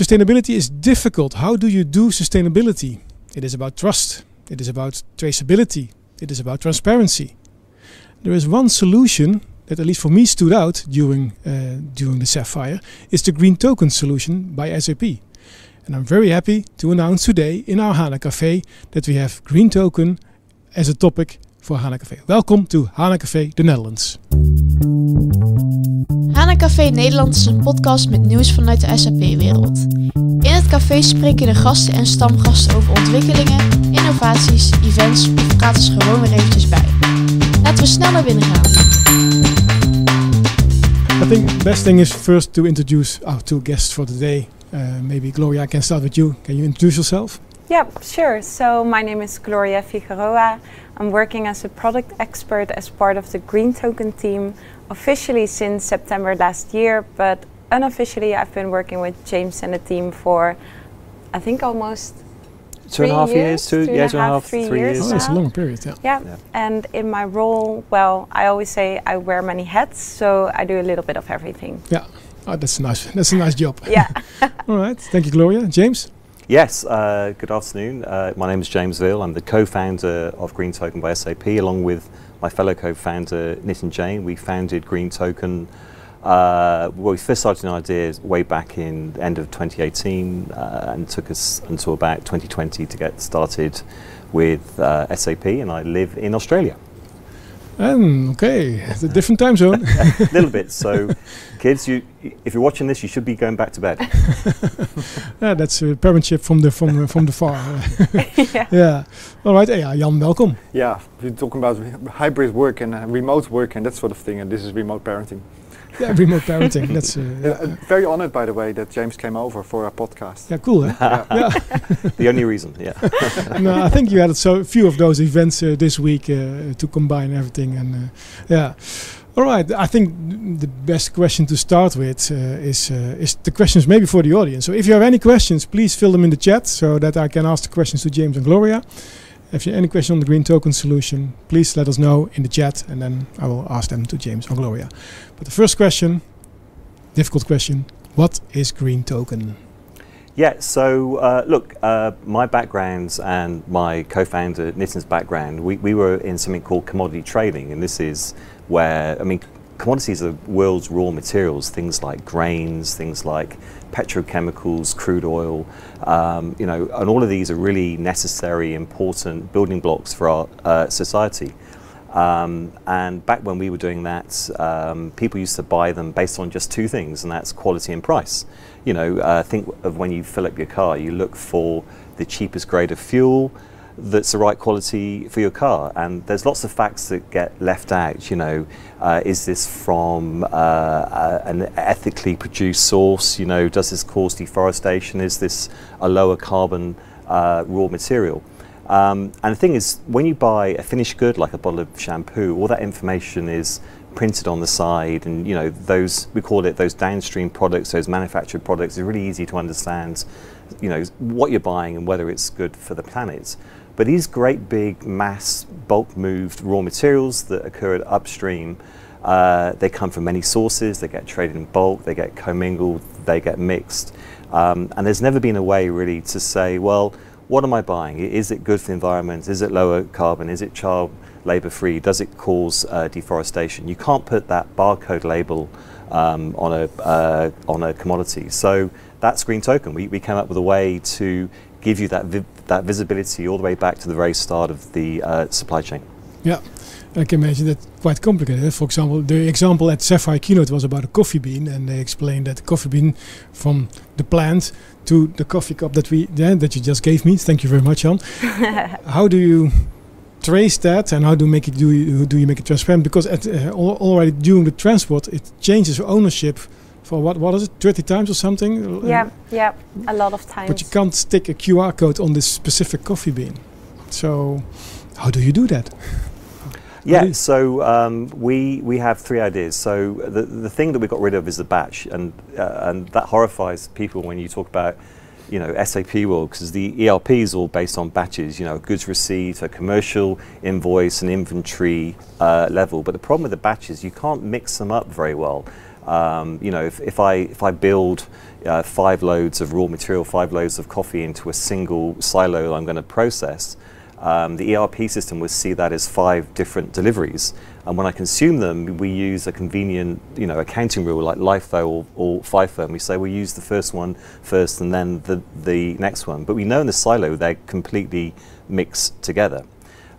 Sustainability is difficult. How do you do sustainability? It is about trust. It is about traceability. It is about transparency. There is one solution that at least for me stood out during uh, during the Sapphire is the green token solution by SAP. And I'm very happy to announce today in our HANA Café that we have green token as a topic for HANA Café. Welcome to HANA Café the Netherlands. HANA Café Nederland is een podcast met nieuws vanuit de SAP-wereld. In het café spreken de gasten en stamgasten over ontwikkelingen, innovaties, events of praten ze gewoon weer eventjes bij. Laten we snel naar binnen gaan. I think the best thing is first to introduce our two guests for today. Uh, maybe Gloria, I can start with you. Can you introduce yourself? Yeah, sure. So my name is Gloria Figueroa. I'm working as a product expert as part of the Green Token team officially since September last year, but unofficially I've been working with James and the team for I think almost two and a half three years, two, two yeah, and two a and a half, half, three three years years. Oh, that's a long period. Yeah. Yeah. Yeah. And in my role, well, I always say I wear many hats, so I do a little bit of everything. Yeah. Oh, that's a nice. That's a nice job. Yeah. All right. Thank you, Gloria. James. Yes, uh, good afternoon. Uh, my name is James Veal. I'm the co-founder of Green Token by SAP, along with my fellow co-founder Nitin Jain. We founded Green Token. Uh, well, we first started an idea way back in the end of 2018, uh, and took us until about 2020 to get started with uh, SAP. And I live in Australia, Um, okay, it's a different time zone. a little bit. So, kids, you, if you're watching this, you should be going back to bed. yeah, that's uh, parentship from the from from the far. yeah. yeah. All right. Yeah, Jan, welcome. Yeah, we're talking about hybrid work and uh, remote work and that sort of thing, and this is remote parenting. Yeah, remote parenting. That's uh, Yeah, yeah. uh, very honored, by the way, that James came over for our podcast. yeah, cool. Eh? Yeah. yeah. the only reason, yeah. no, I think you had so few of those events uh, this week uh, to combine everything, and uh, yeah. All right, I think the best question to start with uh, is uh, is the questions maybe for the audience. So if you have any questions, please fill them in the chat so that I can ask the questions to James and Gloria. If you have any question on the green token solution, please let us know in the chat, and then I will ask them to James or Gloria. But the first question, difficult question: What is green token? Yeah, so uh, look, uh, my background and my co-founder Nitin's background, we, we were in something called commodity trading, and this is where, I mean, commodities are the world's raw materials, things like grains, things like petrochemicals, crude oil, um, you know, and all of these are really necessary, important building blocks for our uh, society. Um, and back when we were doing that, um, people used to buy them based on just two things, and that's quality and price. You know, uh, think of when you fill up your car, you look for the cheapest grade of fuel that's the right quality for your car. And there's lots of facts that get left out. You know, uh, is this from uh, an ethically produced source? You know, does this cause deforestation? Is this a lower carbon uh, raw material? Um, and the thing is, when you buy a finished good like a bottle of shampoo, all that information is printed on the side, and you know those we call it those downstream products, those manufactured products. It's really easy to understand, you know, what you're buying and whether it's good for the planet. But these great big mass bulk moved raw materials that occur at upstream, uh, they come from many sources. They get traded in bulk, they get commingled, they get mixed, um, and there's never been a way really to say, well what am I buying? Is it good for the environment? Is it lower carbon? Is it child labour free? Does it cause uh, deforestation? You can't put that barcode label um, on a uh, on a commodity. So that's green token. We, we came up with a way to give you that vi- that visibility all the way back to the very start of the uh, supply chain. Yeah, I can imagine that quite complicated. For example, the example at Sapphire Keynote was about a coffee bean, and they explained that the coffee bean from the plant to the coffee cup that we yeah, that you just gave me. Thank you very much, Jan. how do you trace that, and how do you make it do you, do you make it transparent? Because at, uh, al- already during the transport, it changes ownership for what what is it, thirty times or something? Yeah, yeah, a lot of times. But you can't stick a QR code on this specific coffee bean. So, how do you do that? Yeah, do- so um, we we have three ideas. So the the thing that we got rid of is the batch, and uh, and that horrifies people when you talk about you know SAP world because the ERP is all based on batches. You know, goods received, a commercial invoice, and inventory uh, level. But the problem with the batches, you can't mix them up very well. Um, you know, if, if I if I build uh, five loads of raw material, five loads of coffee into a single silo I'm going to process, um, the ERP system would see that as five different deliveries. And when I consume them, we use a convenient, you know, accounting rule like LIFO or, or FIFO. And we say we use the first one first and then the, the next one. But we know in the silo they're completely mixed together.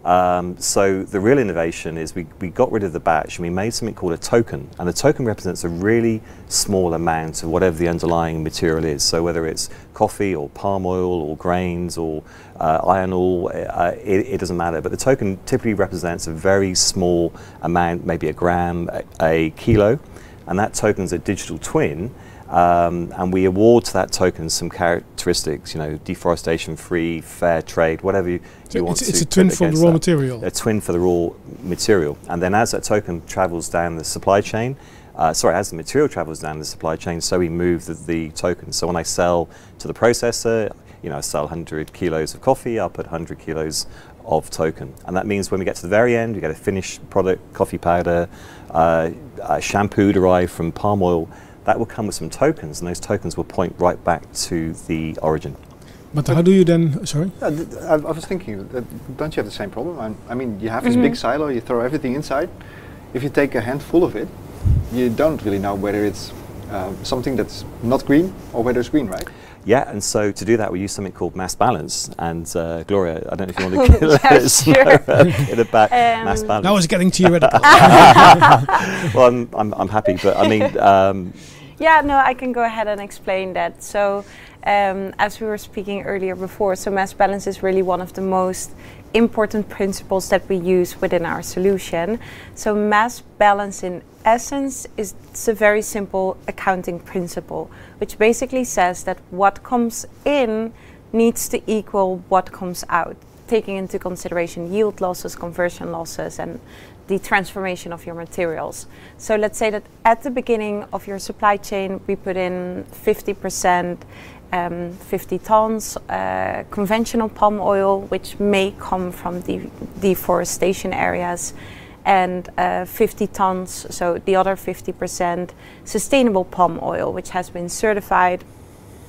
Um, so the real innovation is we, we got rid of the batch and we made something called a token. And the token represents a really small amount of whatever the underlying material is. So whether it's coffee or palm oil or grains or uh, iron ore, uh, it, it, doesn't matter. But the token typically represents a very small amount, maybe a gram, a, a kilo. And that token is a digital twin um, and we award to that token some characteristics, you know, deforestation free, fair trade, whatever you, so you want it's, to. It's a twin for the raw that. material. A twin for the raw material. And then as that token travels down the supply chain, uh, sorry, as the material travels down the supply chain, so we move the, the token. So when I sell to the processor, you know, I sell 100 kilos of coffee, I'll put 100 kilos of token. And that means when we get to the very end, we get a finished product, coffee powder, uh, shampoo derived from palm oil, that will come with some tokens, and those tokens will point right back to the origin. But how do you then? Sorry. I, I, was thinking, don't you have the same problem? I, I mean, you have mm -hmm. this big mm-hmm. silo, you throw everything inside. If you take a handful of it, you don't really know whether it's uh, something that's not green or whether it's green, right? Yeah, and so to do that, we use something called mass balance. And uh, Gloria, I don't know if you want to let us sure. know about um, mass balance. Now it's getting theoretical. well, I'm, I'm, I'm, happy, but I mean. Um, yeah, no, I can go ahead and explain that. So, um, as we were speaking earlier before, so mass balance is really one of the most important principles that we use within our solution. So, mass balance in essence is a very simple accounting principle, which basically says that what comes in needs to equal what comes out, taking into consideration yield losses, conversion losses, and the transformation of your materials. So let's say that at the beginning of your supply chain, we put in 50% um, 50 tons uh, conventional palm oil, which may come from the deforestation areas, and uh, 50 tons, so the other 50% sustainable palm oil, which has been certified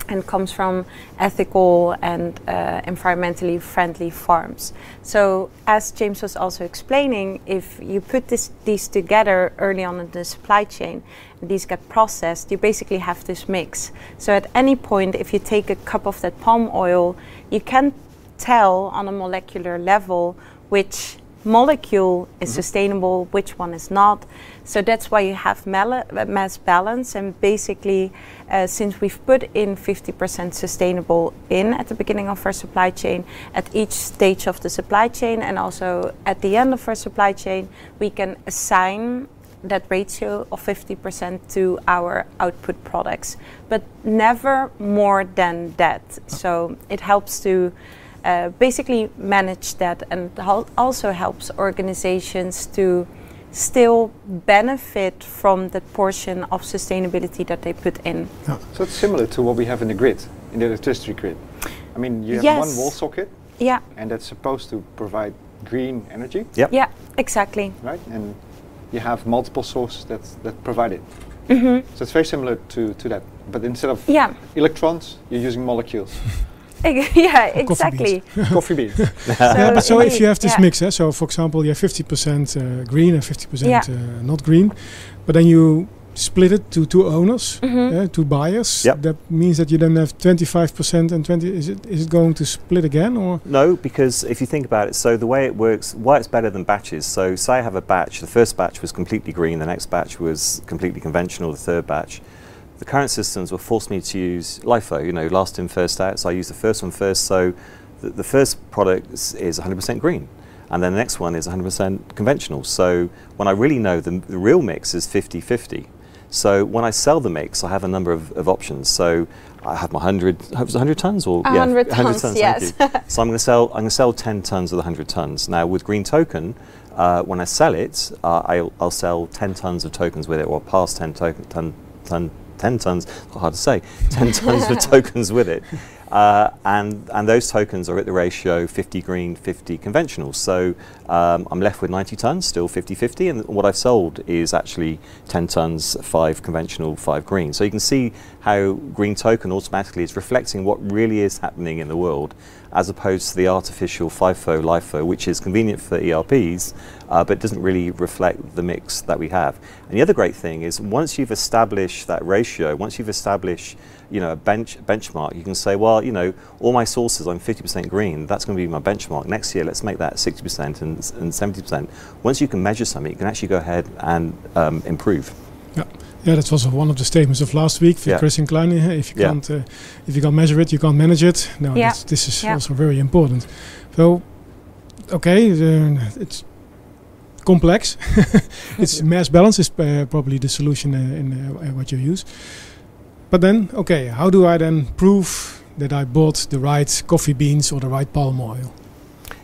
and comes from ethical and uh, environmentally friendly farms. So, as James was also explaining, if you put this, these together early on in the supply chain, these get processed, you basically have this mix. So, at any point, if you take a cup of that palm oil, you can tell on a molecular level which molecule is mm-hmm. sustainable, which one is not. So that's why you have uh, mass balance. And basically, uh, since we've put in 50% sustainable in at the beginning of our supply chain, at each stage of the supply chain, and also at the end of our supply chain, we can assign that ratio of 50% to our output products, but never more than that. So it helps to uh, basically manage that and also helps organizations to still benefit from the portion of sustainability that they put in. Yeah. So it's similar to what we have in the grid, in the electricity grid. I mean, you have yes. one wall socket, yeah, and that's supposed to provide green energy. Yep. Yeah, exactly. Right, and you have multiple sources that that provide it. Mm -hmm. So it's very similar to, to that, but instead of yeah. electrons, you're using molecules. yeah, exactly. Coffee beans. so yeah, but so if you have this yeah. mix, eh, so for example, you have 50% uh, green and 50% yeah. uh, not green, but then you split it to two owners, mm -hmm. uh, two buyers. Yep. That means that you then have 25% and 20. Is it is it going to split again or? No, because if you think about it, so the way it works, why it's better than batches. So say I have a batch. The first batch was completely green. The next batch was completely conventional. The third batch the current systems will force me to use LIFO, you know, last in, first out. So I use the first one first. So the, the first product is, 100% green. And then the next one is 100% conventional. So when I really know the, the real mix is 50-50. So when I sell the mix, I have a number of, of options. So I have my 100, it was 100 tons or? 100 yeah, 100 tons, yes. so I'm going to sell, I'm going to sell 10 tons of the 100 tons. Now with Green Token, uh, when I sell it, uh, I'll, I'll, sell 10 tons of tokens with it or past 10 token, ton, ton 10 tons, hard to say, 10 tons of tokens with it. Uh, and, and those tokens are at the ratio 50 green, 50 conventional. So um, I'm left with 90 tons, still 50-50, and what I've sold is actually 10 tons, 5 conventional, 5 green. So you can see how green token automatically is reflecting what really is happening in the world as opposed to the artificial FIFO, LIFO, which is convenient for ERPs, uh, but doesn't really reflect the mix that we have. And the other great thing is once you've established that ratio, once you've established you know, a bench benchmark, you can say, well, you know, all my sources, I'm 50% green, that's going to be my benchmark. Next year, let's make that 60% and, and 70%. Once you can measure something, you can actually go ahead and um, improve. Yeah, that's also one of the statements of last week for yeah. Christian Klein. If you yeah. can't, uh, if you can't measure it, you can't manage it. No, yeah. this is yeah. also very important. So, okay, uh, it's complex. it's mass balance is uh, probably the solution uh, in uh, what you use. But then, okay, how do I then prove that I bought the right coffee beans or the right palm oil?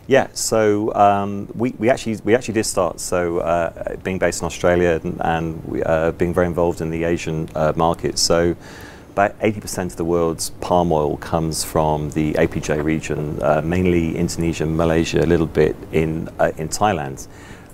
Yeah, so um, we, we actually we actually did start. So uh, being based in Australia and, and we, uh, being very involved in the Asian uh, market. So about 80% of the world's palm oil comes from the APJ region, uh, mainly Indonesia, Malaysia, a little bit in uh, in Thailand.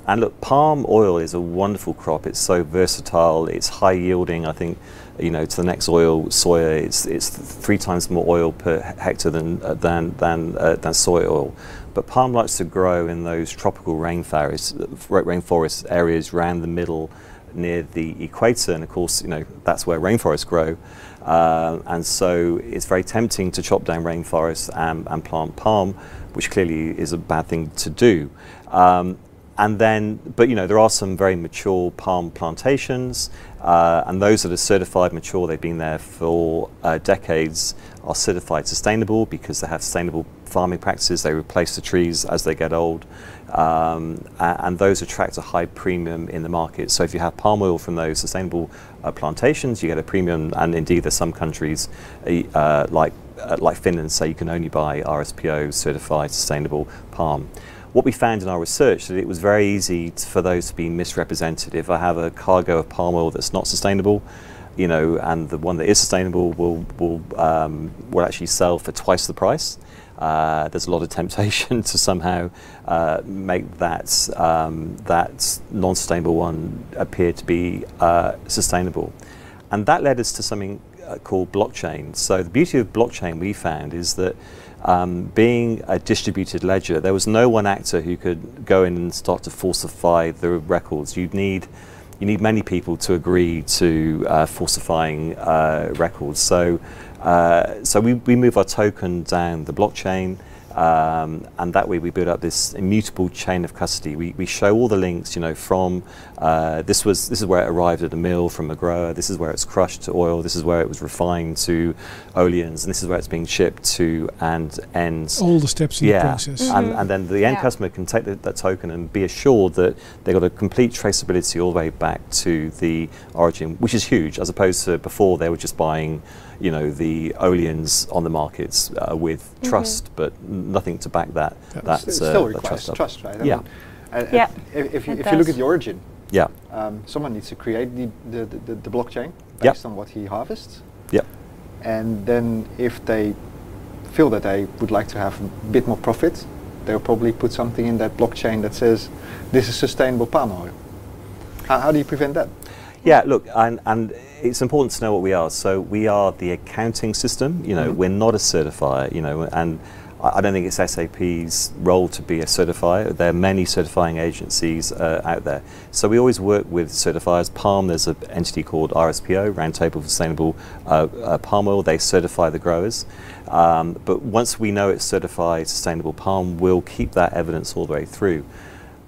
And look, palm oil is a wonderful crop. It's so versatile. It's high yielding. I think, you know, to the next oil, soya, it's it's three times more oil per hectare than uh, than than uh, than soy oil. But palm likes to grow in those tropical rainforest rainforest areas around the middle, near the equator, and of course, you know, that's where rainforests grow. Uh, and so it's very tempting to chop down rainforests and, and plant palm, which clearly is a bad thing to do. Um, and then, but you know, there are some very mature palm plantations, uh, and those that are certified mature, they've been there for uh, decades, are certified sustainable because they have sustainable farming practices. They replace the trees as they get old, um, and those attract a high premium in the market. So if you have palm oil from those sustainable uh, plantations, you get a premium, and indeed there's some countries uh, like uh, like Finland say you can only buy RSPO certified sustainable palm what we found in our research that it was very easy for those to be misrepresented. If I have a cargo of palm oil that's not sustainable, you know, and the one that is sustainable will will um, will actually sell for twice the price. Uh, there's a lot of temptation to somehow uh, make that um, that non-sustainable one appear to be uh, sustainable, and that led us to something uh, called blockchain. So the beauty of blockchain we found is that um, being a distributed ledger, there was no one actor who could go in and start to falsify the records. You'd need you need many people to agree to uh, falsifying uh, records. So, uh, so we, we move our token down the blockchain. Um, and that way we build up this immutable chain of custody. We, we show all the links, you know, from uh, this was this is where it arrived at the mill from a grower. This is where it's crushed to oil. This is where it was refined to oleins, and this is where it's being shipped to and ends. All the steps in yeah. the process. Mm -hmm. and, and then the end yeah. customer can take the, that token and be assured that they got a complete traceability all the way back to the origin, which is huge, as opposed to before they were just buying you know the oleins on the markets uh, with mm -hmm. trust, but nothing to back that. Yeah. That uh, still requires trust, trust, right? I yeah. Mean, yeah. If, if, you, if you, look at the origin, yeah, um, someone needs to create the the, the, the blockchain based yep. on what he harvests. Yeah. And then if they feel that they would like to have a bit more profit, they'll probably put something in that blockchain that says this is sustainable palm oil. How, how do you prevent that? Yeah, look, and, and it's important to know what we are. So we are the accounting system. You know, mm -hmm. we're not a certifier. You know, and I don't think it's SAP's role to be a certifier. There are many certifying agencies uh, out there. So we always work with certifiers. Palm, there's an entity called RSPO, Roundtable for Sustainable uh, uh, Palm Oil. They certify the growers. Um, but once we know it's certified sustainable palm, we'll keep that evidence all the way through.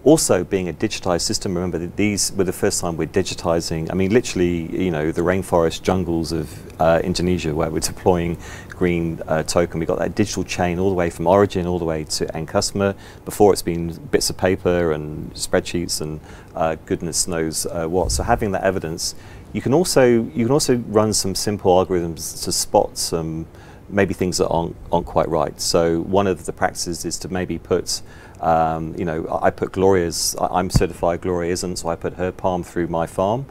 Also, being a digitized system, remember that these were the first time we're digitizing. I mean, literally, you know, the rainforest jungles of uh, Indonesia where we're deploying green uh, token. We've got that digital chain all the way from origin all the way to end customer. Before it's been bits of paper and spreadsheets and uh, goodness knows uh, what. So having that evidence, you can also you can also run some simple algorithms to spot some maybe things that aren't, aren't quite right. So one of the practices is to maybe put um, you know, I put Gloria's, I'm certified, Gloria isn't, so I put her palm through my farm.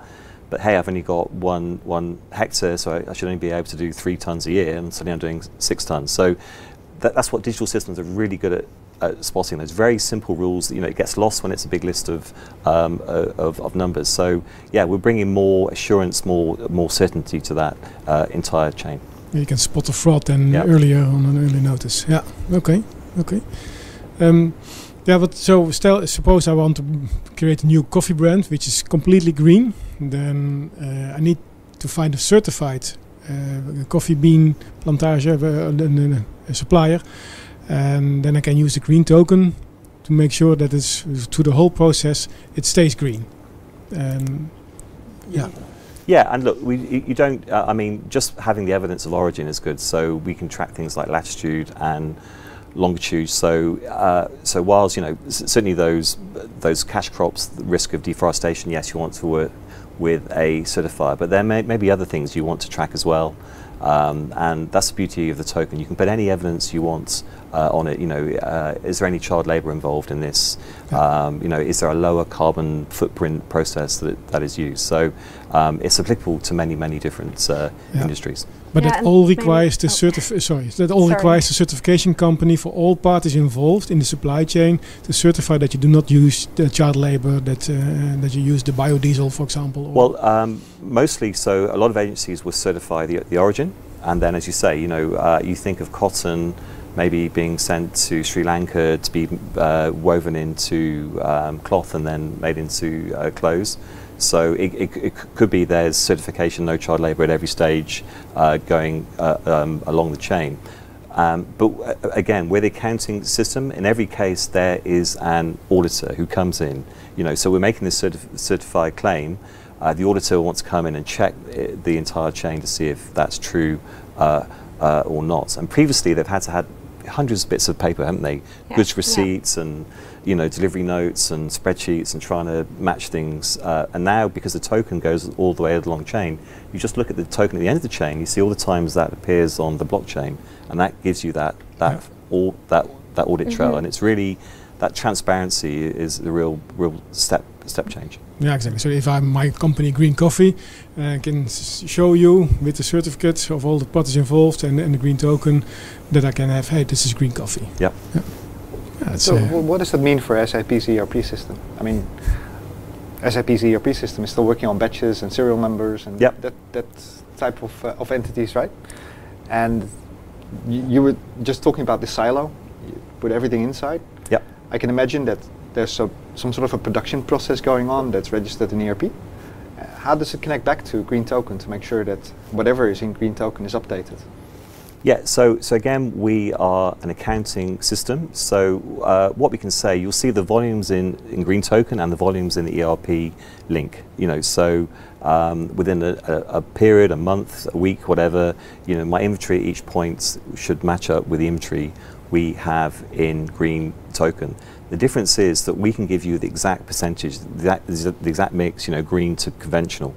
but hey, I've only got one one hectare, so I, I should only be able to do three tons a year, and suddenly I'm doing six tons. So that, that's what digital systems are really good at uh, spotting those very simple rules. You know, it gets lost when it's a big list of, um, uh, of, of numbers. So yeah, we're bringing more assurance, more more certainty to that uh, entire chain. You can spot the fraud then Yeah. earlier on an early notice. Yeah. Okay. Okay. Um, yeah, but so still, suppose I want to create a new coffee brand which is completely green. Then uh, I need to find a certified uh, coffee bean plantage, uh, supplier, and then I can use the green token to make sure that it's through the whole process it stays green. Um, yeah. Yeah, and look, we, you you don't. Uh, I mean, just having the evidence of origin is good. So we can track things like latitude and longitude. So, uh, so whilst you know certainly those those cash crops, the risk of deforestation, yes, you want to work with a certifier, but there may, may be other things you want to track as well. Um, and that's the beauty of the token. You can put any evidence you want uh, on it. You know, uh, is there any child labour involved in this? Um, you know, is there a lower carbon footprint process that, that is used? So um, it's applicable to many, many different uh, Yeah. industries. But Yeah, that and all maybe- requires the oh. certif- sorry, that all Sorry. requires a certification company for all parties involved in the supply chain to certify that you do not use the child labor, that uh, that you use the biodiesel, for example. or- Well, um, mostly, so a lot of agencies will certify the, the origin, and then, as you say, you know, uh, you think of cotton maybe being sent to Sri Lanka to be uh, woven into um, cloth and then made into uh, clothes. So it, it, it could be there's certification, no child labour at every stage uh, going uh, um, along the chain. Um, but uh, again, with the accounting system, in every case there is an auditor who comes in. You know, so we're making this certif- certified claim. Uh, the auditor wants to come in and check uh, the entire chain to see if that's true uh, or not. And previously, they've had to have hundreds of bits of paper, haven't they? Yeah. Goods Yeah. receipts and you know delivery notes and spreadsheets and trying to match things. Uh, and now, because the token goes all the way along the chain, you just look at the token at the end of the chain. You see all the times that appears on the blockchain, and that gives you that that all that that audit trail. And it's really that transparency is the real real step step change. Yeah, exactly. So if I'm my company Green Coffee, uh, I can s- show you with the certificate of all the parties involved and, and the green token that I can have. Hey, this is Green Coffee. Yep. Yeah. Yeah, So uh, wh- what does that mean for SAP's ERP system? I mean, SAP's ERP system is still working on batches and serial numbers and Yep. that, that type of, uh, of entities, right? And y- you were just talking about the silo, you put everything inside. Yep. I can imagine that there's a, some sort of a production process going on that's registered in ERP. How does it connect back to Green Token to make sure that whatever is in Green Token is updated? Yeah, so so again, we are an accounting system. So uh, what we can say, you'll see the volumes in, in Green Token and the volumes in the ERP link. You know, so um, within a, a, a period, a month, a week, whatever, you know, my inventory at each point should match up with the inventory we have in Green Token. The difference is that we can give you the exact percentage, the exact, the exact mix, you know, green to conventional.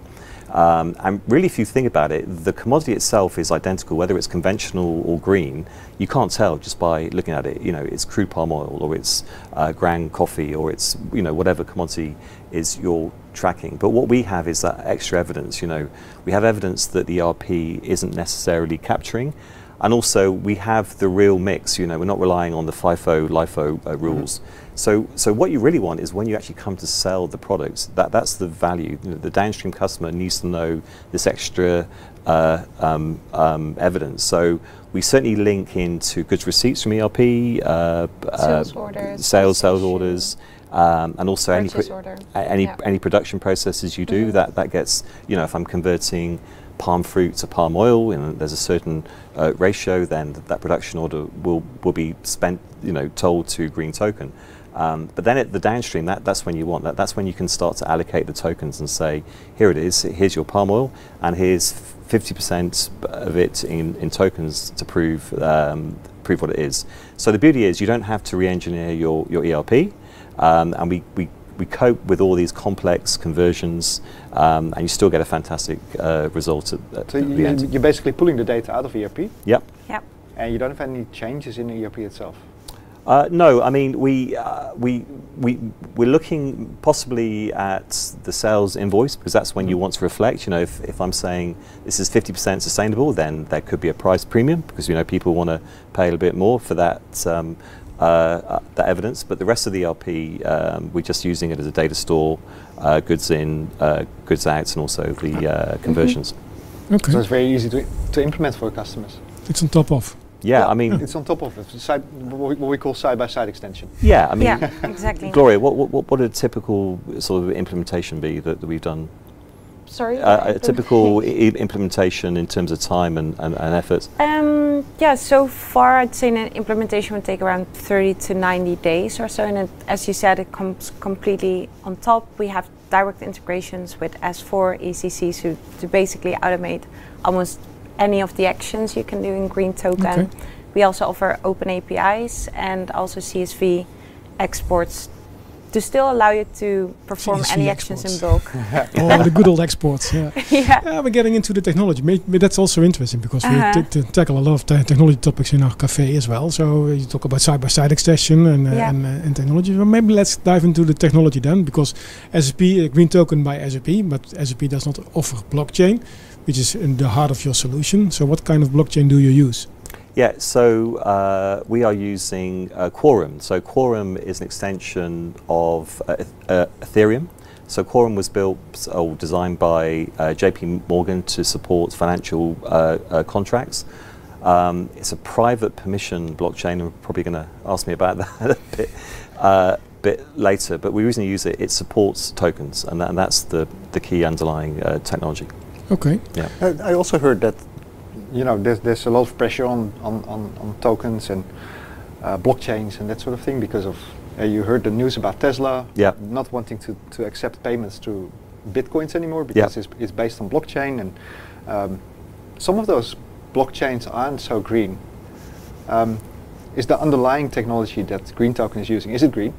Um, and really, if you think about it, the commodity itself is identical, whether it's conventional or green. You can't tell just by looking at it. You know, it's crude palm oil, or it's uh, ground coffee, or it's you know whatever commodity is you're tracking. But what we have is that extra evidence. You know, we have evidence that the ERP isn't necessarily capturing. And also, we have the real mix. You know, we're not relying on the FIFO, LIFO uh, rules. So, so what you really want is when you actually come to sell the products, that, that's the value. You know, the downstream customer needs to know this extra uh, um, um, evidence. So we certainly link into goods receipts from ERP, uh, Sales uh, orders, sales, sales orders, um, and also any purchase pro- order. any Yeah. any production processes you do Mhm. that that gets you know if I'm converting palm fruit to palm oil and there's a certain uh, ratio then th- that production order will will be spent you know told to green token. Um, but then at the downstream that that's when you want that. That's when you can start to allocate the tokens and say here it is here's your palm oil and here's 50% of it in, in tokens to prove um, prove what it is. So the beauty is you don't have to re-engineer your your ERP um, and we, we, we cope with all these complex conversions, um, and you still get a fantastic uh, result at, at So the you, end. you're basically pulling the data out of ERP Yep. Yep. and you don't have any changes in ERP itself. Uh, no, I mean we uh, we we we're looking possibly at the sales invoice because that's when you want to reflect. You know, if, if I'm saying this is 50% sustainable, then there could be a price premium because you know people want to pay a little bit more for that. Um, uh, uh, that evidence, but the rest of the ERP, um, we're just using it as a data store, uh, goods in, uh, goods out, and also the uh, conversions. Okay. So it's very easy to, to implement for customers. It's on top of. Yeah, Well, I mean, It's on top of it, side, what we- what we call side-by-side extension. yeah, I mean, yeah, exactly. Gloria, what, what, what would a typical sort of implementation be that, that we've done? Sorry? Uh, a typical I- I- implementation in terms of time and, and, and effort? Um, yeah, so far I'd say an implementation would take around 30 to 90 days or so. And it, as you said, it comes completely on top. We have direct integrations with S4, ECC to, to basically automate almost any of the actions you can do in Green Token. Okay. We also offer open APIs and also CSV exports to still allow you to perform CSV any actions in exports. bulk. oh, the good old exports. Yeah. yeah. yeah, we're getting into the technology. Maybe that's also interesting because Uh-huh. we t- t- tackle a lot of te- technology topics in our cafe as well. So uh, you talk about side-by-side extension and uh, Yeah. and, uh, and technology. Well, maybe let's dive into the technology then, because SAP uh, Green Token by SAP, but SAP does not offer blockchain, which is in the heart of your solution. So what kind of blockchain do you use? Yeah, so uh, we are using uh, Quorum. So Quorum is an extension of uh, uh, Ethereum. So Quorum was built or designed by uh, JP Morgan to support financial uh, uh, contracts. Um, it's a private permission blockchain. We're probably going to ask me about that a bit, uh, bit later. But we recently use it. It supports tokens, and, that, and that's the, the key underlying uh, technology. Okay. Uh, I also heard that, you know, there's, there's a lot of pressure on, on, on, on tokens and uh, blockchains and that sort of thing because of, uh, you heard the news about Tesla Yeah. not wanting to, to accept payments through bitcoins anymore because it's, it's based on blockchain and um, some of those blockchains aren't so green. Um, is the underlying technology that Green Token is using, is it green?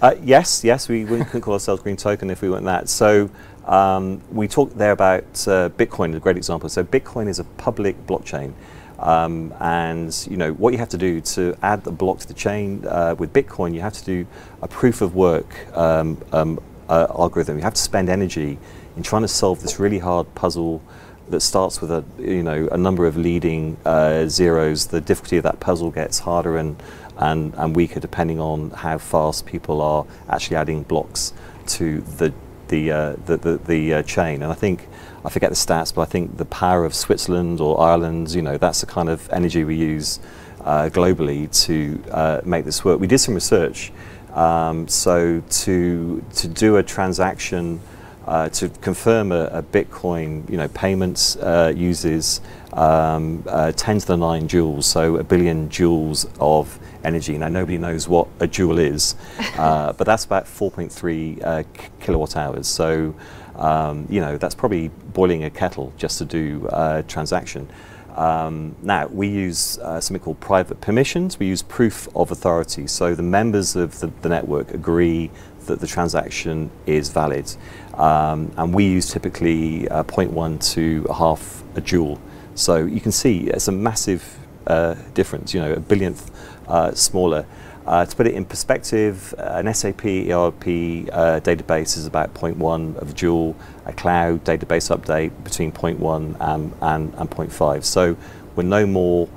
Uh, yes, yes, we wouldn't couldn't call ourselves Green Token if we weren't that. So um, we talked there about uh, Bitcoin, a great example. So Bitcoin is a public blockchain. Um, and you know what you have to do to add the block to the chain uh, with Bitcoin, you have to do a proof of work um, um, uh, algorithm. You have to spend energy in trying to solve this really hard puzzle that starts with a you know a number of leading uh, zeros. The difficulty of that puzzle gets harder and, and and weaker depending on how fast people are actually adding blocks to the the uh, the, the, the uh, chain. And I think I forget the stats, but I think the power of Switzerland or Ireland, you know, that's the kind of energy we use uh, globally to uh, make this work. We did some research. Um, so to to do a transaction uh, to confirm a, a Bitcoin, you know, payments uh, uses um, uh, 10 to the 9 joules, so a billion joules of energy. Now, nobody knows what a joule is, uh, but that's about 4.3 uh, kilowatt hours. So, um, you know, that's probably boiling a kettle just to do a transaction. Um, now, we use uh, something called private permissions. We use proof of authority. So the members of the, the network agree that the transaction is valid. Um, and we use typically uh, 0.1 to a half a joule. So you can see it's a massive uh, difference, you know, a billionth uh, smaller. Uh, to put it in perspective, uh, an SAP ERP uh, database is about 0.1 of a joule, a cloud database update between 0.1 and, and, and 0.5. So we're no more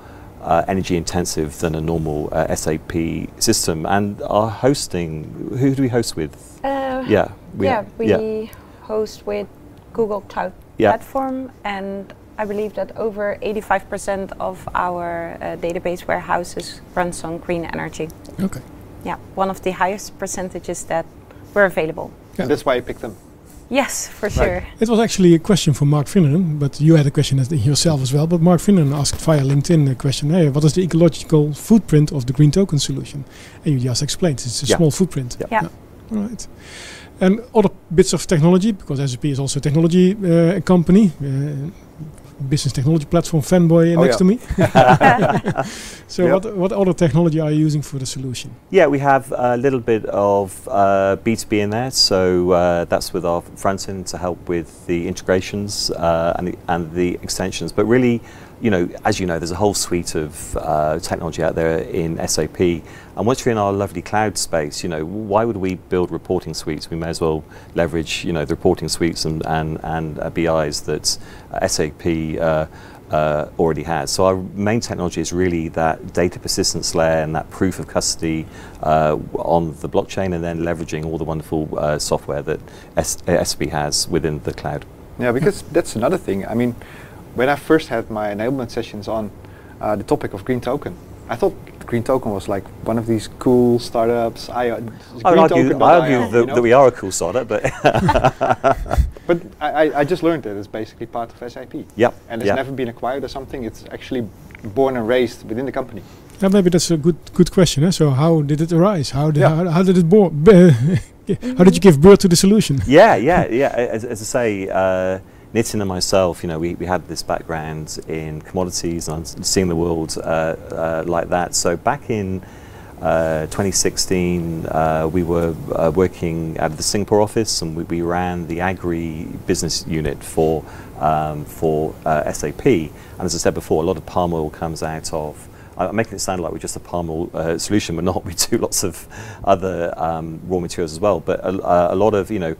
uh, energy intensive than a normal uh, SAP system. And our hosting, who do we host with? Uh, Yeah, we yeah, we yeah. host with Google Cloud Yeah. Platform, and I believe that over 85% of our uh, database warehouses runs on green energy. Okay. Yeah, one of the highest percentages that were available. Yeah. That's why I picked them. Yes, for sure. It was actually a question for Mark Finnan, but you had a question as- yourself as well. But Mark Finnan asked via LinkedIn a question: Hey, what is the ecological footprint of the green token solution? And you just explained it's a Yeah. small footprint. Yeah. Yeah. All right. And other bits of technology, because SAP is also a technology uh, company, uh, business technology platform fanboy Oh, next yeah. to me. so, Yep. what what other technology are you using for the solution? Yeah, we have a little bit of uh, BTP in there, so uh, that's with our front end to help with the integrations uh, and, the, and the extensions. But really, you know, as you know, there's a whole suite of uh, technology out there in SAP. And once you're in our lovely cloud space, you know, why would we build reporting suites? We may as well leverage, you know, the reporting suites and, and, and uh, BIs that uh, SAP uh, uh, already has. So our main technology is really that data persistence layer and that proof of custody uh, on the blockchain and then leveraging all the wonderful uh, software that SAP has within the cloud. Yeah, because that's another thing. I mean, when I first had my enablement sessions on uh, the topic of green token, I thought green token was like one of these cool startups. I, uh, I would argue, I argue that, you know? that, we are a cool startup, but but I, I, just learned that it's basically part of SAP. Yep. And it's yep. never been acquired or something. It's actually born and raised within the company. Yeah, maybe that's a good good question. Eh? So how did it arise? How did Yeah. how, how did it born? how did you give birth to the solution? yeah, yeah, yeah. As, as I say, uh, Nitin and myself, you know, we, we had this background in commodities and seeing the world uh, uh, like that. So back in uh, 2016, uh, we were uh, working out of the Singapore office, and we, we ran the agri business unit for um, for uh, SAP. And as I said before, a lot of palm oil comes out of. I'm making it sound like we're just a palm oil uh, solution. We're not. We do lots of other um, raw materials as well. But a, a lot of you know,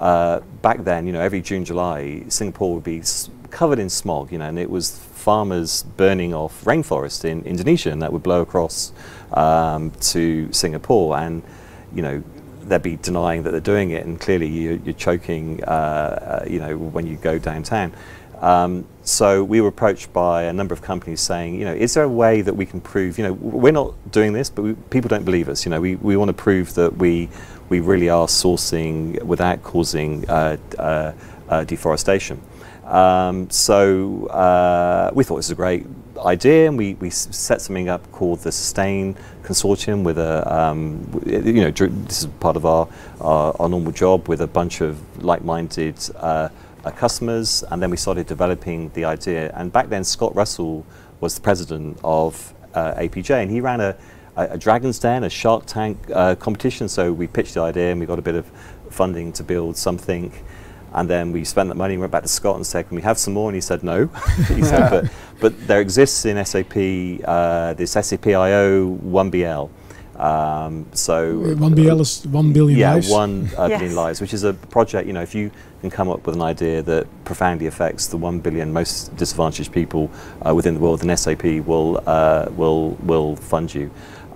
uh, back then, you know, every June, July, Singapore would be covered in smog. You know, and it was farmers burning off rainforest in Indonesia, and that would blow across um, to Singapore, and you know. They'd be denying that they're doing it, and clearly you, you're choking. Uh, uh, you know, when you go downtown. Um, so we were approached by a number of companies saying, you know, is there a way that we can prove, you know, we're not doing this, but we, people don't believe us. You know, we, we want to prove that we we really are sourcing without causing uh, uh, uh, deforestation. Um, so uh, we thought this was a great idea, and we, we set something up called the Sustain Consortium with a, um, you know, this is part of our, our, our normal job with a bunch of like-minded uh, customers, and then we started developing the idea. And back then, Scott Russell was the president of uh, APJ, and he ran a, a, a Dragon's Den, a Shark Tank uh, competition. So we pitched the idea, and we got a bit of funding to build something. And then we spent that money, and went back to Scott and said, can we have some more? And he said, no. he said, but, but there exists in SAP uh, this SAP IO 1BL. Um, so One BL is one billion yeah, lives. one uh, Yes. billion lives, which is a project. You know, if you can come up with an idea that profoundly affects the one billion most disadvantaged people uh, within the world, then SAP will uh, will will fund you.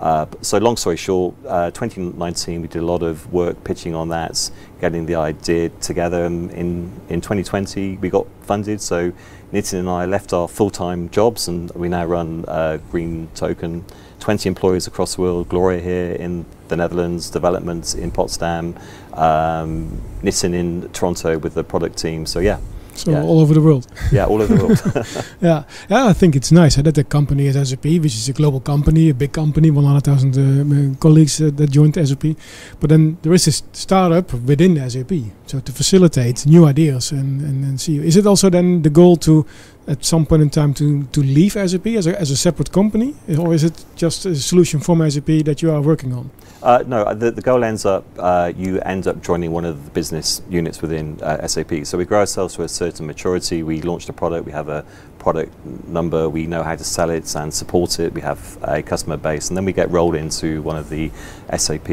Uh, so long story short, uh, 2019 we did a lot of work pitching on that, getting the idea together. And in in 2020 we got funded. So Nitin and I left our full-time jobs, and we now run uh, Green Token. 20 employees across the world, Gloria here in the Netherlands, development in Potsdam, um, Nitin in Toronto with the product team. So yeah, so yeah. all over the world. yeah, all over the world. Yeah, yeah, I think it's nice uh, that the company is SAP, which is a global company, a big company, 100,000 uh, colleagues uh, that joined SAP. But then there is this startup within SAP, so to facilitate new ideas and, and, and see. Is it also then the goal to, at some point in time, to, to leave SAP as a, as a separate company, or is it just a solution from SAP that you are working on? Uh, no, uh, the, the goal ends up, uh, you end up joining one of the business units within uh, SAP. So we grow ourselves to a certain maturity. We launched a product, we have a product number, we know how to sell it and support it, we have a customer base, and then we get rolled into one of the SAP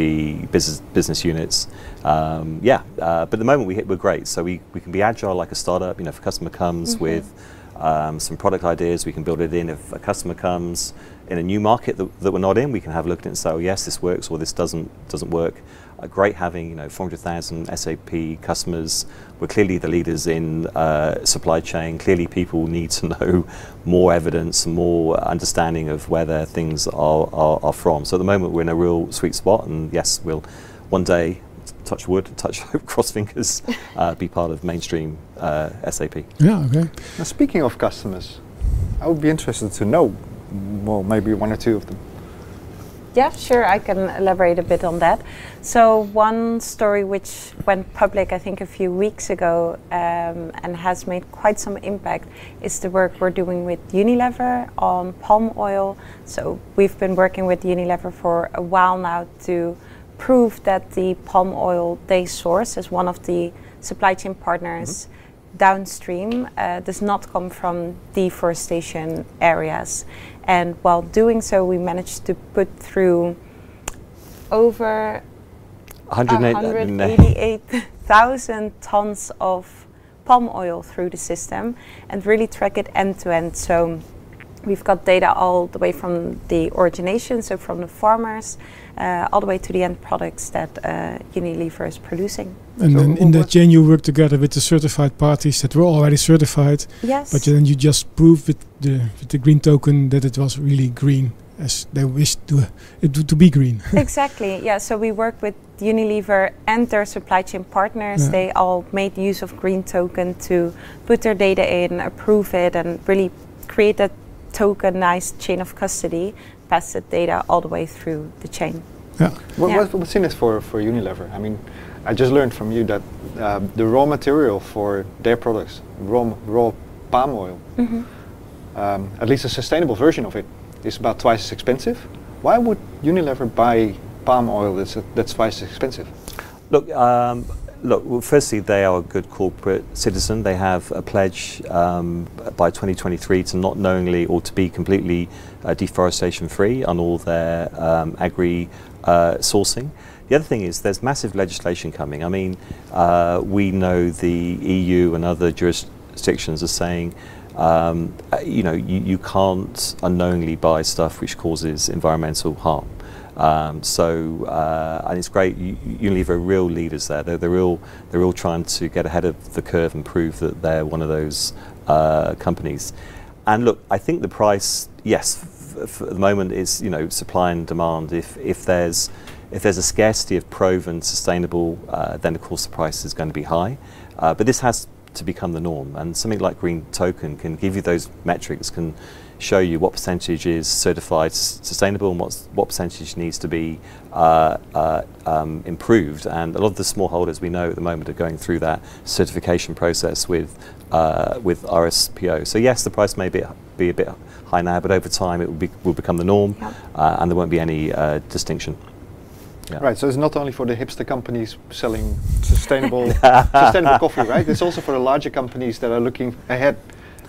business, business units. Um, yeah, uh, but at the moment we hit, we're great. So we, we can be agile like a startup. You know, if a customer comes with um, some product ideas, we can build it in. If a customer comes in a new market that, that we're not in, we can have a look at it and say, oh yes, this works or this doesn't doesn't work. Uh, great having you know 400,000 SAP customers. We're clearly the leaders in uh, supply chain. Clearly, people need to know more evidence, more understanding of where their things are, are, are from. So at the moment, we're in a real sweet spot, and yes, we'll one day touch wood, touch cross fingers, uh, be part of mainstream uh, SAP. Yeah, okay. Now, speaking of customers, I would be interested to know, well, maybe one or two of them. Yeah, sure, I can elaborate a bit on that. So, one story which went public, I think, a few weeks ago um, and has made quite some impact is the work we're doing with Unilever on palm oil. So, we've been working with Unilever for a while now to prove that the palm oil they source as one of the supply chain partners downstream uh, does not come from deforestation areas. And while doing so, we managed to put through over 188,000 tons of palm oil through the system and really track it end to end. So we've got data all the way from the origination, so from the farmers, uh, all the way to the end products that uh, Unilever is producing. And So then in that chain, you work together with the certified parties that were already certified, Yes. but then you just prove with the with the green token that it was really green as they wished to it to, to be green. exactly. Yeah. So we work with Unilever and their supply chain partners. Yeah. They all made use of Green Token to put their data in, approve it, and really create that tokenized chain of custody, pass that data all the way through the chain. yeah. What, Yeah. what, what's in it for, for Unilever? I mean, I just learned from you that uh, the raw material for their products, raw, raw palm oil, Mm-hmm. um, at least a sustainable version of it, is about twice as expensive. Why would Unilever buy palm oil that's, that's twice as expensive? Look, um, look. Well, firstly, they are a good corporate citizen. They have a pledge um, by 2023 to not knowingly or to be completely uh, deforestation free on all their um, agri uh, sourcing. The other thing is there's massive legislation coming. I mean, uh, we know the EU and other jurisdictions are saying. Um, uh, you know, you, you can't unknowingly buy stuff which causes environmental harm. Um, so, uh, and it's great. You, Unilever are real leaders there. They're, they're real. They're real trying to get ahead of the curve and prove that they're one of those uh, companies. And look, I think the price, yes, f- f- at the moment is you know supply and demand. If if there's if there's a scarcity of proven sustainable, uh, then of course the price is going to be high. Uh, but this has to become the norm, and something like Green Token can give you those metrics, can show you what percentage is certified sustainable and what's, what percentage needs to be uh, uh, um, improved. And a lot of the smallholders we know at the moment are going through that certification process with uh, with RSPO. So yes, the price may be, be a bit high now, but over time it will, be, will become the norm, Yep. uh, and there won't be any uh, distinction. Yeah. Right, so it's not only for the hipster companies selling sustainable sustainable coffee, right? It's also for the larger companies that are looking ahead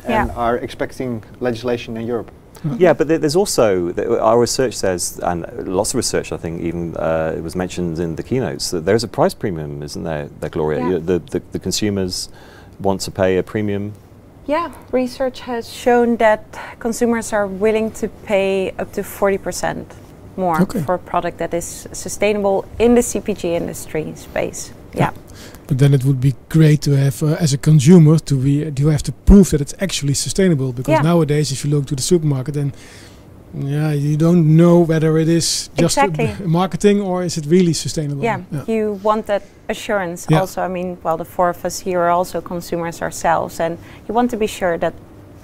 and Yeah. are expecting legislation in Europe. Yeah, but there's also th- our research says, and lots of research, I think, even uh, it was mentioned in the keynotes that there's a price premium, isn't there, there Gloria? Yeah. You- The, the the consumers want to pay a premium. Yeah, research has shown that consumers are willing to pay up to 40% more Okay. for a product that is sustainable in the CPG industry space. Yeah. But then it would be great to have, uh, as a consumer, to be you have to prove that it's actually sustainable. Because Yeah. nowadays, if you look to the supermarket, then yeah, you don't know whether it is just Exactly. marketing or is it really sustainable. Yeah, you want that assurance Yeah. also. I mean, well, the four of us here are also consumers ourselves, and you want to be sure that,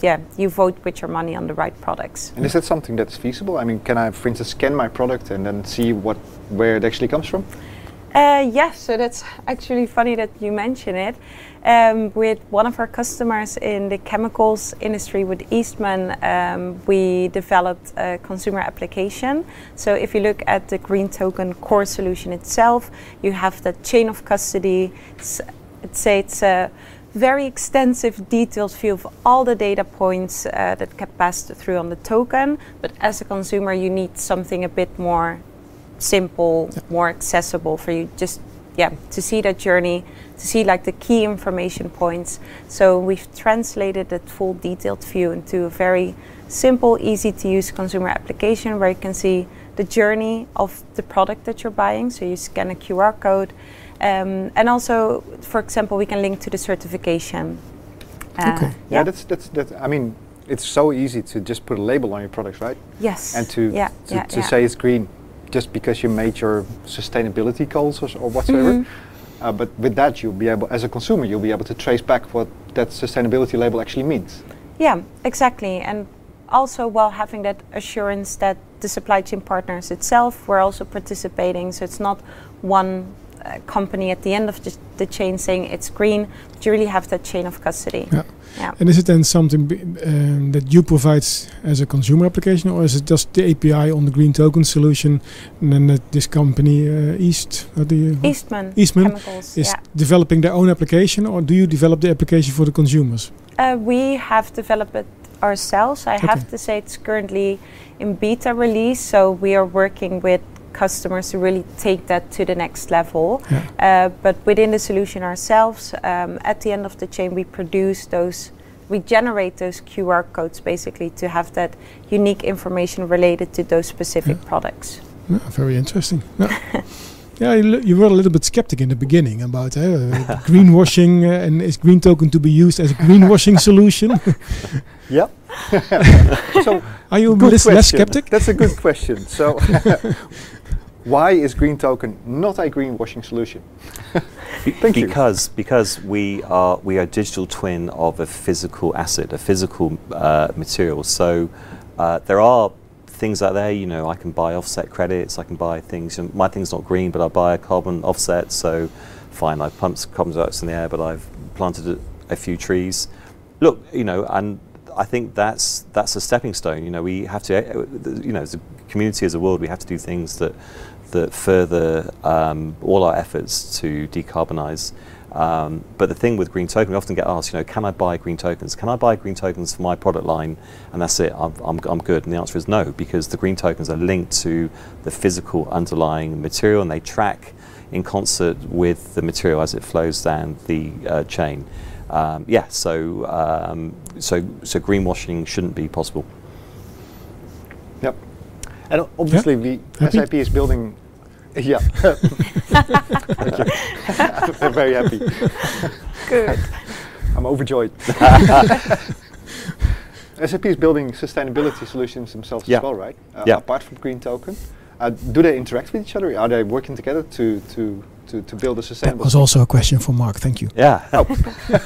yeah, you vote with your money on the right products. And is that something that's feasible? I mean, can I, for instance, scan my product and then see what where it actually comes from? Uh, yes, so that's actually funny that you mention it. Um, with one of our customers in the chemicals industry, with Eastman, um, we developed a consumer application. So if you look at the Green Token core solution itself, you have the chain of custody. It's, it's, it's a very extensive, detailed view of all the data points uh, that get passed through on the token. But as a consumer, you need something a bit more simple, more accessible for you just yeah, to see that journey, to see like the key information points. So we've translated that full detailed view into a very simple, easy to use consumer application where you can see the journey of the product that you're buying. So you scan a QR code. Um, and also, for example, we can link to the certification. Uh, Okay. Yeah, that's that's that. I mean, it's so easy to just put a label on your products, right? yes. And to yeah, to, yeah, to yeah. say it's green, just because you made your sustainability goals or, s- or whatsoever. Mhm. Uh, but with that, you'll be able, as a consumer, you'll be able to trace back what that sustainability label actually means. Yeah, exactly. And also while having that assurance that the supply chain partners itself were also participating, so it's not one uh, company at the end of the, the chain saying it's green, but you really have that chain of custody. Yeah. Yeah. And is it then something b- um, that you provide as a consumer application, or is it just the API on the green token solution, and then that this company uh, East, do you Eastman, Eastman Chemicals. is yeah. developing their own application, or do you develop the application for the consumers? Uh, we have developed it ourselves. I Okay. have to say it's currently in beta release, so we are working with customers to really take that to the next level. Yeah. Uh, but within the solution ourselves, um, at the end of the chain, we produce those, we generate those QR codes basically to have that unique information related to those specific Yeah. products. Yeah, very interesting. Yeah. Yeah, you, you were a little bit skeptic in the beginning about uh, greenwashing uh, and is green token to be used as a greenwashing solution. Yep. so Are you good less, less skeptic? That's a good question. So why is green token not a greenwashing solution? Thank you. because because we are we are a digital twin of a physical asset, a physical uh, material. So uh, there are things out there. You know, I can buy offset credits. I can buy things. You know, my thing's not green, but I buy a carbon offset. So fine, I've pumped carbon dioxide in the air, but I've planted a, a few trees. Look, you know, and I think that's that's a stepping stone. You know, we have to, uh, you know, as a community, as a world, we have to do things that that further um, all our efforts to decarbonize. Um, but the thing with green token, we often get asked, you know, can I buy green tokens? Can I buy green tokens for my product line? And that's it. I'm, I'm, I'm good. And the answer is no, because the green tokens are linked to the physical underlying material, and they track in concert with the material as it flows down the uh, chain. Um, yeah, so um, so so greenwashing shouldn't be possible. Yep. And o- obviously, we Happy? SAP is building. Yeah. Thank you. I'm very happy. Good. I'm overjoyed. SAP is building sustainability solutions themselves Yeah. as well, right? Uh, Yeah. Apart from Green Token, uh, do they interact with each other? Are they working together to to to, to build a That sustainable? was also a question for Mark. Thank you. Yeah. well,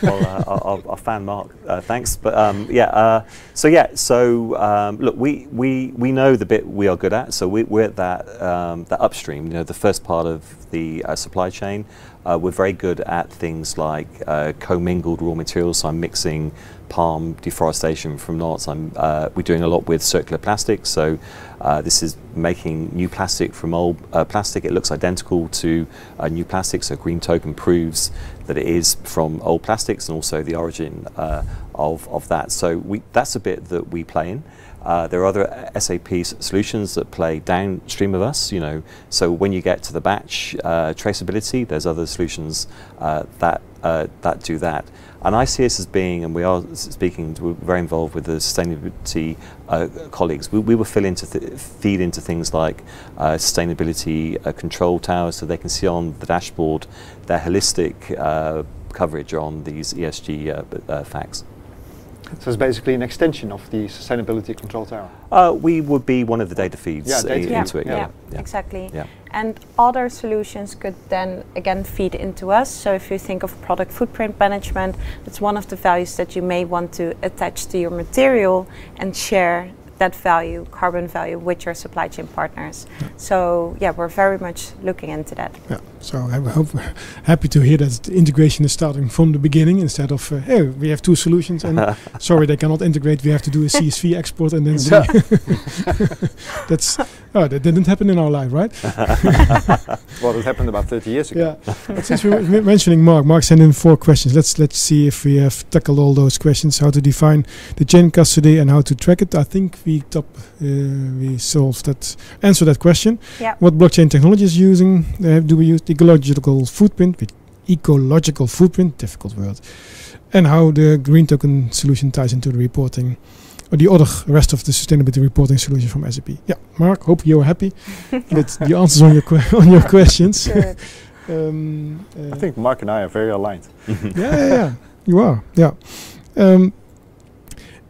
uh, I'll, fan Mark. Uh, thanks. But um, yeah. Uh, so yeah. So um, look, we, we we know the bit we are good at. So we, we're at that um, that upstream. You know, the first part of the uh, supply chain. Uh, we're very good at things like uh, commingled raw materials. So I'm mixing palm deforestation from knots. I'm uh, we're doing a lot with circular plastics. So uh, this is making new plastic from old uh, plastic. It looks identical to uh, new plastic. So Green Token proves that it is from old plastics and also the origin of, of that. So we, that's a bit that we play in. Uh, there are other SAP solutions that play downstream of us, you know. So when you get to the batch uh, traceability, there's other solutions uh, that uh, that do that. And I see us as being, and we are speaking, we're very involved with the sustainability uh, colleagues. We, we will fill into feed into things like uh, sustainability control towers, so they can see on the dashboard their holistic coverage on these ESG facts. So it's basically an extension of the sustainability control tower. Uh, we would be one of the data feeds Yeah, data yeah, into it. yeah, Yeah, yeah. exactly. Yeah. And other solutions could then again feed into us. So if you think of product footprint management, it's one of the values that you may want to attach to your material and share that value, carbon value, with your supply chain partners. So yeah, we're very much looking into that. Yeah. So I hope happy to hear that the integration is starting from the beginning instead of uh, hey we have two solutions and sorry they cannot integrate we have to do a CSV export and then see. That's oh that didn't happen in our life right? Well, it happened about 30 years ago. Yeah. but since we were m- mentioning Mark, Mark sent in four questions. Let's let's see if we have tackled all those questions. How to define the chain custody and how to track it. I think we top uh, we solved that answer that question. Yeah. What blockchain technology is using? Uh, do we use ecological footprint? With ecological footprint, difficult word. And how the green token solution ties into the reporting. Or the other rest of the sustainability reporting solution from SAP. Yeah, Mark. Hope you're happy with the answers on your on your questions. Um, uh, I think Mark and I are very aligned. yeah, yeah, yeah, you are. Yeah. Um,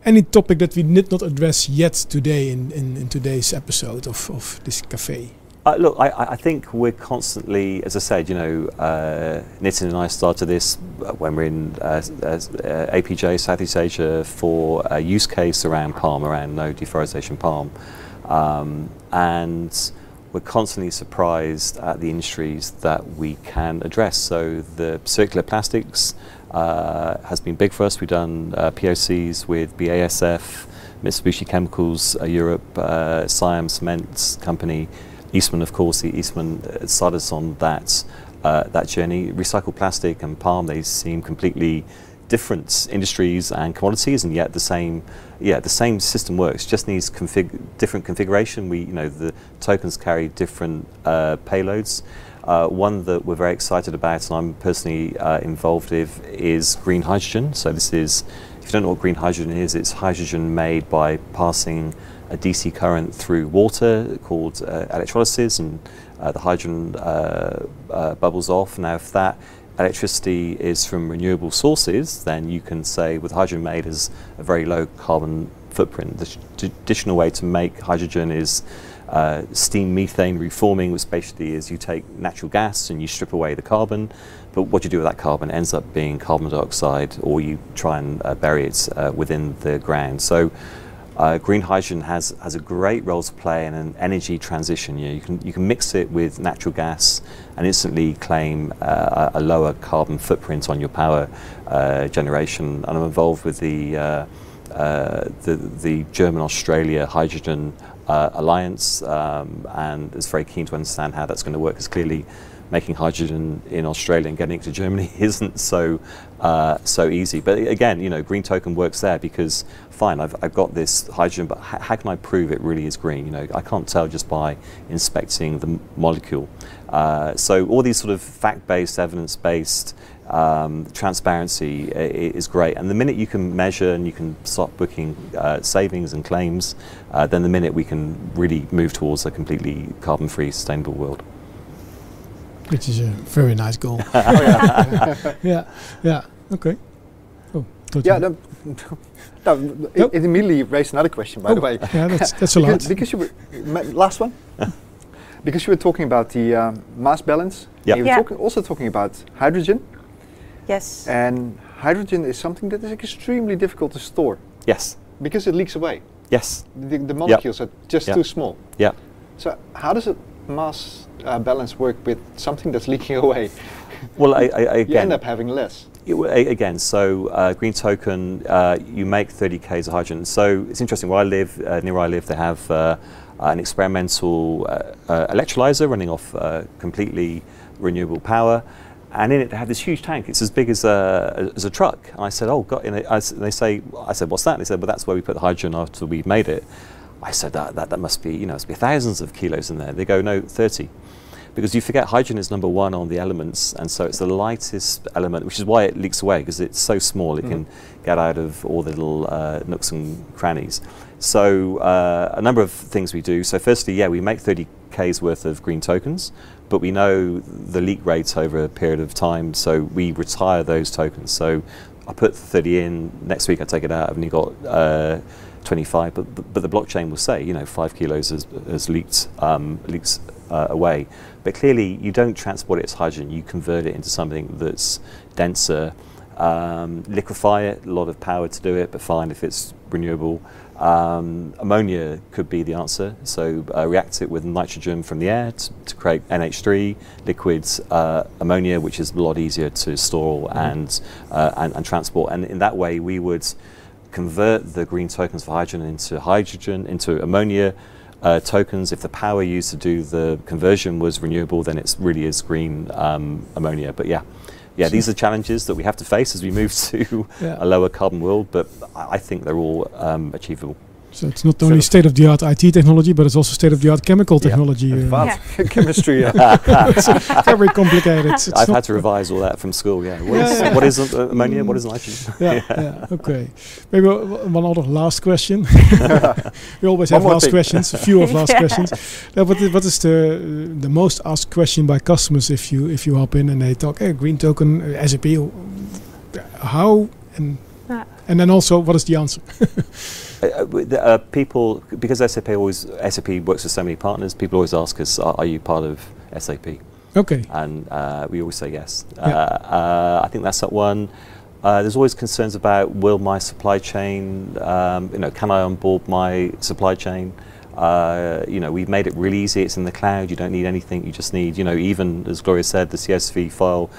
any topic that we did not address yet today in, in, in today's episode of, of this cafe? Uh, look, I- I, think we're constantly, as I said, you know, uh, Nitin and I started this uh, when we're in uh, as, uh, APJ, Southeast Asia, for a use case around palm, around no deforestation palm. Um, and we're constantly surprised at the industries that we can address. So the circular plastics uh, has been big for us. We've done uh, POCs with BASF, Mitsubishi Chemicals uh, Europe, uh, Siam Cements Company, Eastman, of course. The Eastman uh, started us on that uh, that journey. Recycled plastic and palm, they seem completely different industries and commodities, and yet the same, yeah, the same system works. Just needs config different configuration. We, you know, the tokens carry different uh, payloads. Uh, one that we're very excited about, and I'm personally uh, involved with, is green hydrogen. So this is, if you don't know what green hydrogen is, it's hydrogen made by passing a DC current through water called uh, electrolysis, and uh, the hydrogen uh, uh, bubbles off. Now, if that electricity is from renewable sources, then you can say with hydrogen made as a very low carbon footprint. The traditional way to make hydrogen is uh, steam methane reforming, which basically is you take natural gas and you strip away the carbon, but what you do with that carbon ends up being carbon dioxide, or you try and uh, bury it uh, within the ground. So uh, green hydrogen has, has a great role to play in an energy transition. You, know, you, can, you can mix it with natural gas and instantly claim uh, a lower carbon footprint on your power uh, generation. And I'm involved with the, uh, uh, the, the German-Australia Hydrogen uh, Alliance um, and is very keen to understand how that's going to work because clearly making hydrogen in Australia and getting it to Germany isn't so uh, so easy. But again, you know, green token works there because fine, I've, I've got this hydrogen, but how can I prove it really is green? You know, I can't tell just by inspecting the molecule. Uh, so all these sort of fact-based, evidence-based um, transparency is great. And the minute you can measure and you can start booking uh, savings and claims, uh, then the minute we can really move towards a completely carbon-free, sustainable world which is a very nice goal. oh, yeah. yeah, yeah, okay. Oh, yeah, no, no, it, it, immediately raised another question, by oh, the way. Yeah, that's, that's a lot. because, because you were, last one? because you were talking about the um, mass balance. Yep. You were yeah. talking, also talking about hydrogen. Yes. And hydrogen is something that is extremely difficult to store. Yes. Because it leaks away. Yes. The, the molecules yep. are just yep. too small. Yeah. So how does a mass uh, balance work with something that's leaking away? Well, I, I, again, you end up having less. It, again, so uh, green token, uh, you make 30 k's of hydrogen. So it's interesting. Where I live, uh, near where I live, they have uh, an experimental uh, electrolyzer running off completely renewable power. And in it, they have this huge tank. It's as big as a, as a truck. And I said, "Oh God!" And they say, "I said, what's that?" And they said, "Well, that's where we put the hydrogen after we've made it." I said that, that that must be you know must be thousands of kilos in there. They go no 30, because you forget hydrogen is number one on the elements, and so it's the lightest element, which is why it leaks away because it's so small it mm. can get out of all the little uh, nooks and crannies. So uh, a number of things we do. So firstly, yeah, we make 30 k's worth of green tokens, but we know the leak rates over a period of time, so we retire those tokens. So I put 30 in. Next week I take it out. I've only got uh, 25, but, but, but the blockchain will say, you know, five kilos has, has leaked, um, leaks uh, away. But clearly, you don't transport it as hydrogen, you convert it into something that's denser, um, liquefy it, a lot of power to do it, but fine if it's renewable. Um, ammonia could be the answer, so uh, react it with nitrogen from the air to, to create NH3, liquids, uh, ammonia, which is a lot easier to store mm -hmm. and, uh, and, and transport. And in that way, we would convert the green tokens for hydrogen into hydrogen, into ammonia uh, tokens. If the power used to do the conversion was renewable, then it really is green um, ammonia. But yeah, yeah, these are challenges that we have to face as we move to yeah. a lower carbon world, but I think they're all um, achievable. So it's not only state of the art IT technology, but it's also state of the art chemical technology. Yeah. Advanced yeah. chemistry. Yeah. it's very complicated. It's, it's I've had to revise all that from school. Yeah. What is, what is uh, ammonia? What is nitrogen? Yeah, yeah. Okay. Maybe one other last question. we always have last thing. questions. A few of last questions. Uh, what, what is the the most asked question by customers if you if you hop in and they talk, hey, green token, uh, SAP, how and and then also what is the answer? Uh, uh, uh, people, because SAP always SAP works with so many partners, people always ask us, "Are, are you part of SAP?" Okay. And uh, we always say yes. Yeah. Uh, I think that's that one. there's always concerns about will my supply chain, um, you know, can I onboard my supply chain? Uh, you know, we've made it really easy. It's in the cloud. You don't need anything. You just need, you know, even as Gloria said, the CSV file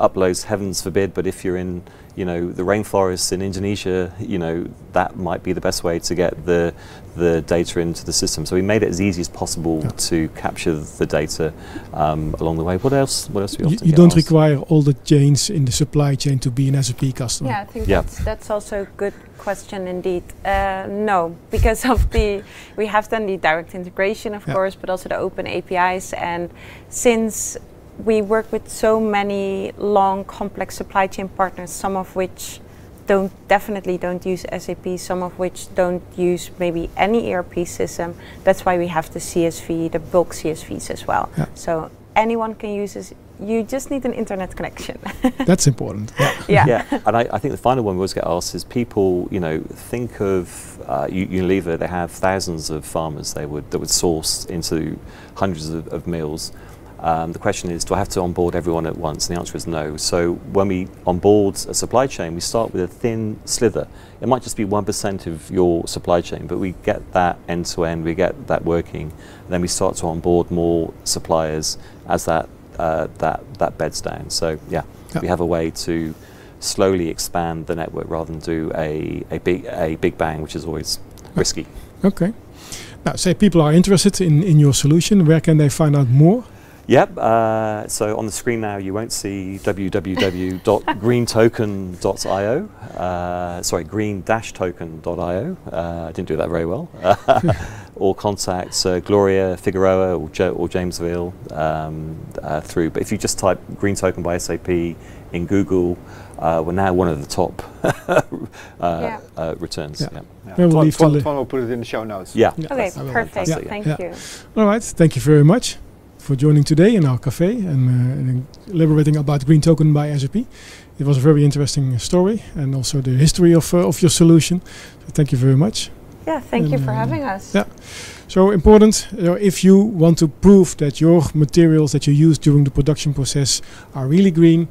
uploads, heavens forbid, but if you're in, you know, the rainforests in Indonesia, you know, that might be the best way to get the, the data into the system. So we made it as easy as possible Yeah. to capture the data um, along the way. What else? What else do we You, you don't asked? require all the chains in the supply chain to be an SAP customer. Yeah, I think Yeah. that's, that's also a good question indeed. Uh, no, because of the we have done the direct integration, of Yeah. course, but also the open APIs, and since we work with so many long, complex supply chain partners, some of which don't definitely don't use SAP, some of which don't use maybe any ERP system. That's why we have the CSV, the bulk CSVs as well. Yeah. So anyone can use this. You just need an internet connection. That's important. Yeah. yeah. yeah, and I, I think the final one we always get asked is people, you know, think of uh, Unilever. They have thousands of farmers they would that would source into hundreds of, of meals. Um, the question is, do I have to onboard everyone at once? And the answer is no. So when we onboard a supply chain, we start with a thin slither. It might just be one percent of your supply chain, but we get that end to end. We get that working. And then we start to onboard more suppliers as that uh, that that beds down. So yeah, Yeah. we have a way to slowly expand the network rather than do a, a big a big bang, which is always risky. Okay. Now, say people are interested in, in your solution. Where can they find out more? Yep. Uh, so on the screen now, you won't see www.greentoken.io. Uh, sorry, green-token.io. Uh, I didn't do that very well. or contact uh, Gloria Figueroa or, jo- or James Veal um, uh, through. But if you just type Green Token by SAP in Google, uh, we're now one of the top uh, Yeah. uh, returns. Yeah. Yeah. Yeah. We'll Tuan, leave Tuan- the li- will put it in the show notes. Yeah. Yeah. Okay, perfect. Fantastic. Thank Yeah. you. All right. Thank you very much for joining today in our cafe and, uh, and elaborating about Green Token by SAP. It was a very interesting story and also the history of, uh, of your solution. So thank you very much. Yeah, thank you for uh, having us. yeah. So important, you know, if you want to prove that your materials that you use during the production process are really green,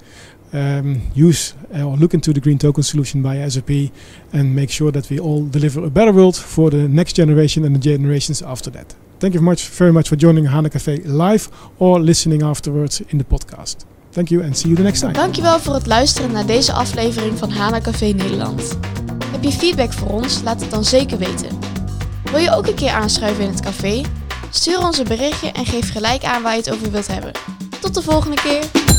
um, use uh, or look into the Green Token solution by SAP and make sure that we all deliver a better world for the next generation and the generations after that. Thank you much, very much for joining HANA Café live or listening afterwards in the podcast. Thank you and see you the next time. Dankjewel voor het luisteren naar deze aflevering van Hana Café Nederland. Heb je feedback voor ons? Laat het dan zeker weten. Wil je ook een keer aanschuiven in het café? Stuur ons een berichtje en geef gelijk aan waar je het over wilt hebben. Tot de volgende keer!